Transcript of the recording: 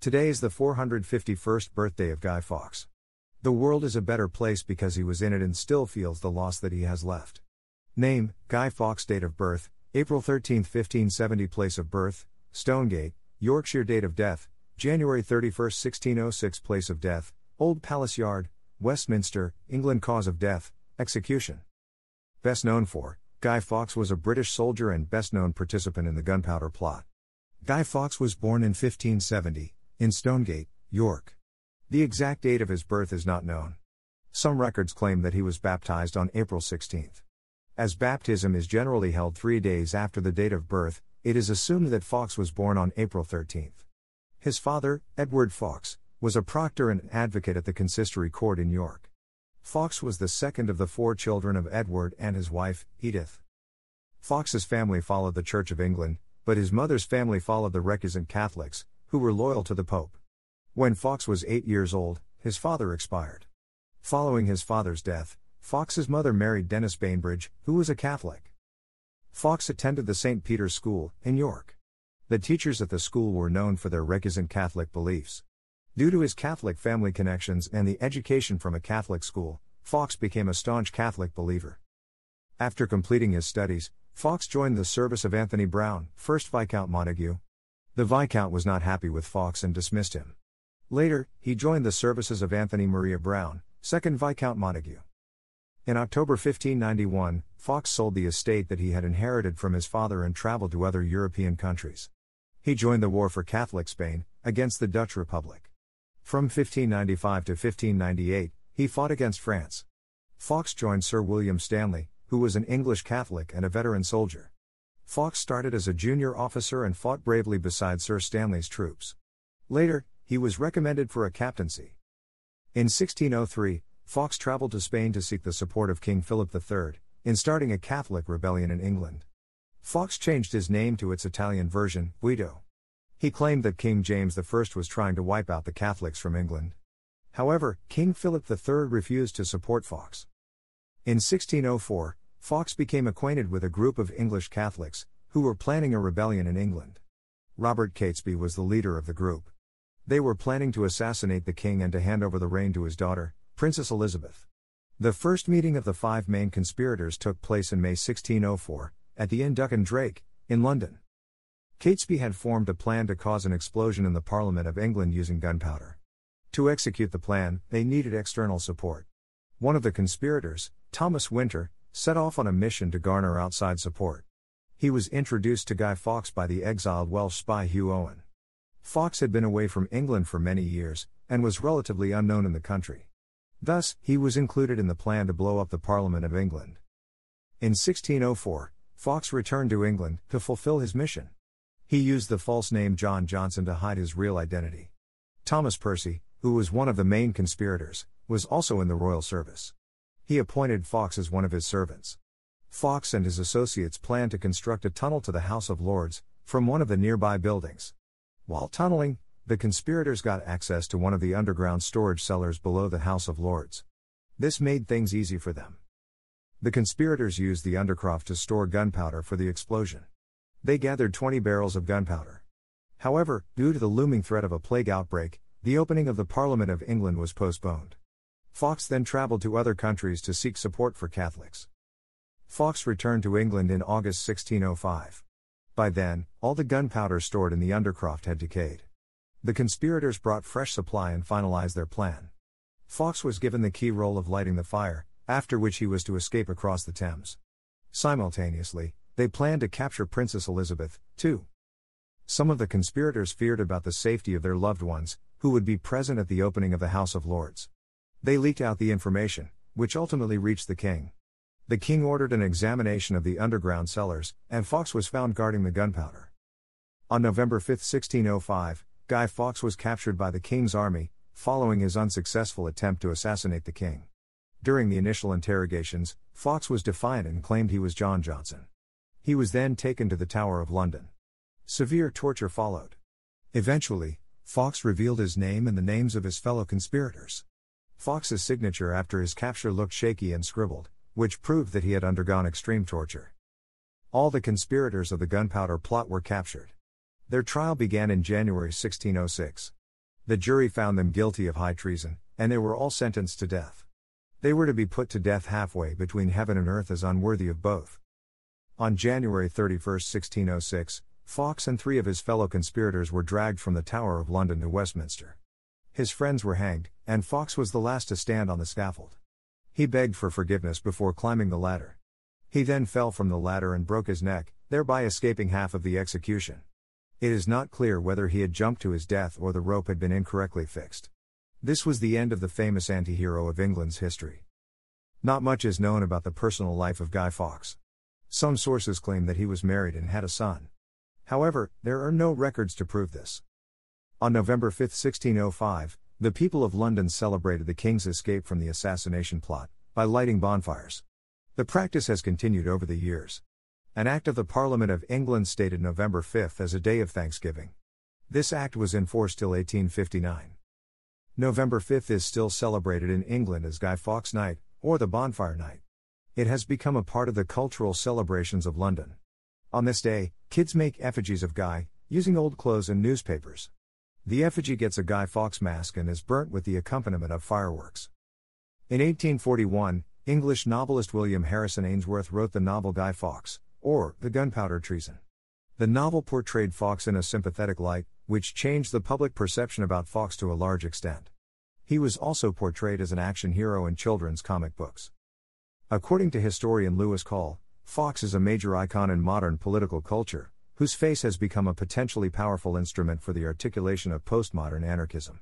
Today is the 451st birthday of Guy Fawkes. The world is a better place because he was in it and still feels the loss that he has left. Name Guy Fawkes, date of birth April 13, 1570, place of birth Stonegate, Yorkshire, date of death January 31, 1606, place of death Old Palace Yard, Westminster, England, cause of death execution. Best known for Guy Fawkes was a British soldier and best known participant in the Gunpowder Plot. Guy Fawkes was born in 1570 in Stonegate, York. The exact date of his birth is not known. Some records claim that he was baptized on April 16. As baptism is generally held three days after the date of birth, it is assumed that Fawkes was born on April 13. His father, Edward Fawkes, was a proctor and advocate at the consistory court in York. Fawkes was the second of the four children of Edward and his wife, Edith. Fawkes's family followed the Church of England, but his mother's family followed the recusant Catholics, who were loyal to the Pope. When Fawkes was eight years old, his father expired. Following his father's death, Fawkes's mother married Dennis Bainbridge, who was a Catholic. Fawkes attended the St. Peter's School, in York. The teachers at the school were known for their recusant Catholic beliefs. Due to his Catholic family connections and the education from a Catholic school, Fawkes became a staunch Catholic believer. After completing his studies, Fawkes joined the service of Anthony Browne, 1st Viscount Montague, the Viscount was not happy with Fawkes and dismissed him. Later, he joined the services of Anthony Maria Browne, 2nd Viscount Montague. In October 1591, Fawkes sold the estate that he had inherited from his father and traveled to other European countries. He joined the war for Catholic Spain, against the Dutch Republic. From 1595 to 1598, he fought against France. Fawkes joined Sir William Stanley, who was an English Catholic and a veteran soldier. Fawkes started as a junior officer and fought bravely beside Sir Stanley's troops. Later, he was recommended for a captaincy. In 1603, Fawkes traveled to Spain to seek the support of King Philip III, in starting a Catholic rebellion in England. Fawkes changed his name to its Italian version, Guido. He claimed that King James I was trying to wipe out the Catholics from England. However, King Philip III refused to support Fawkes. In 1604, Fawkes became acquainted with a group of English Catholics, who were planning a rebellion in England. Robert Catesby was the leader of the group. They were planning to assassinate the king and to hand over the reign to his daughter, Princess Elizabeth. The first meeting of the five main conspirators took place in May 1604, at the Inn Duck and Drake, in London. Catesby had formed a plan to cause an explosion in the Parliament of England using gunpowder. To execute the plan, they needed external support. One of the conspirators, Thomas Winter, set off on a mission to garner outside support. He was introduced to Guy Fawkes by the exiled Welsh spy Hugh Owen. Fawkes had been away from England for many years, and was relatively unknown in the country. Thus, he was included in the plan to blow up the Parliament of England. In 1604, Fawkes returned to England to fulfill his mission. He used the false name John Johnson to hide his real identity. Thomas Percy, who was one of the main conspirators, was also in the royal service. He appointed Fawkes as one of his servants. Fawkes and his associates planned to construct a tunnel to the House of Lords, from one of the nearby buildings. While tunneling, the conspirators got access to one of the underground storage cellars below the House of Lords. This made things easy for them. The conspirators used the undercroft to store gunpowder for the explosion. They gathered 20 barrels of gunpowder. However, due to the looming threat of a plague outbreak, the opening of the Parliament of England was postponed. Fawkes then travelled to other countries to seek support for Catholics. Fawkes returned to England in August 1605. By then, all the gunpowder stored in the Undercroft had decayed. The conspirators brought fresh supply and finalized their plan. Fawkes was given the key role of lighting the fire, after which he was to escape across the Thames. Simultaneously, they planned to capture Princess Elizabeth, too. Some of the conspirators feared about the safety of their loved ones, who would be present at the opening of the House of Lords. They leaked out the information, which ultimately reached the king. The king ordered an examination of the underground cellars, and Fawkes was found guarding the gunpowder. On November 5, 1605, Guy Fawkes was captured by the king's army, following his unsuccessful attempt to assassinate the king. During the initial interrogations, Fawkes was defiant and claimed he was John Johnson. He was then taken to the Tower of London. Severe torture followed. Eventually, Fawkes revealed his name and the names of his fellow conspirators. Fawkes's signature after his capture looked shaky and scribbled, which proved that he had undergone extreme torture. All the conspirators of the gunpowder plot were captured. Their trial began in January 1606. The jury found them guilty of high treason, and they were all sentenced to death. They were to be put to death halfway between heaven and earth as unworthy of both. On January 31, 1606, Fawkes and three of his fellow conspirators were dragged from the Tower of London to Westminster. His friends were hanged, and Fawkes was the last to stand on the scaffold. He begged for forgiveness before climbing the ladder. He then fell from the ladder and broke his neck, thereby escaping half of the execution. It is not clear whether he had jumped to his death or the rope had been incorrectly fixed. This was the end of the famous anti hero of England's history. Not much is known about the personal life of Guy Fawkes. Some sources claim that he was married and had a son. However, there are no records to prove this. On November 5, 1605, the people of London celebrated the king's escape from the assassination plot by lighting bonfires. The practice has continued over the years. An Act of the Parliament of England stated November 5 as a day of thanksgiving. This act was in force till 1859. November 5 is still celebrated in England as Guy Fawkes Night, or the Bonfire Night. It has become a part of the cultural celebrations of London. On this day, kids make effigies of Guy, using old clothes and newspapers. The effigy gets a Guy Fawkes mask and is burnt with the accompaniment of fireworks. In 1841, English novelist William Harrison Ainsworth wrote the novel Guy Fawkes, or The Gunpowder Treason. The novel portrayed Fawkes in a sympathetic light, which changed the public perception about Fawkes to a large extent. He was also portrayed as an action hero in children's comic books. According to historian Lewis Call, Fawkes is a major icon in modern political culture, whose face has become a potentially powerful instrument for the articulation of postmodern anarchism.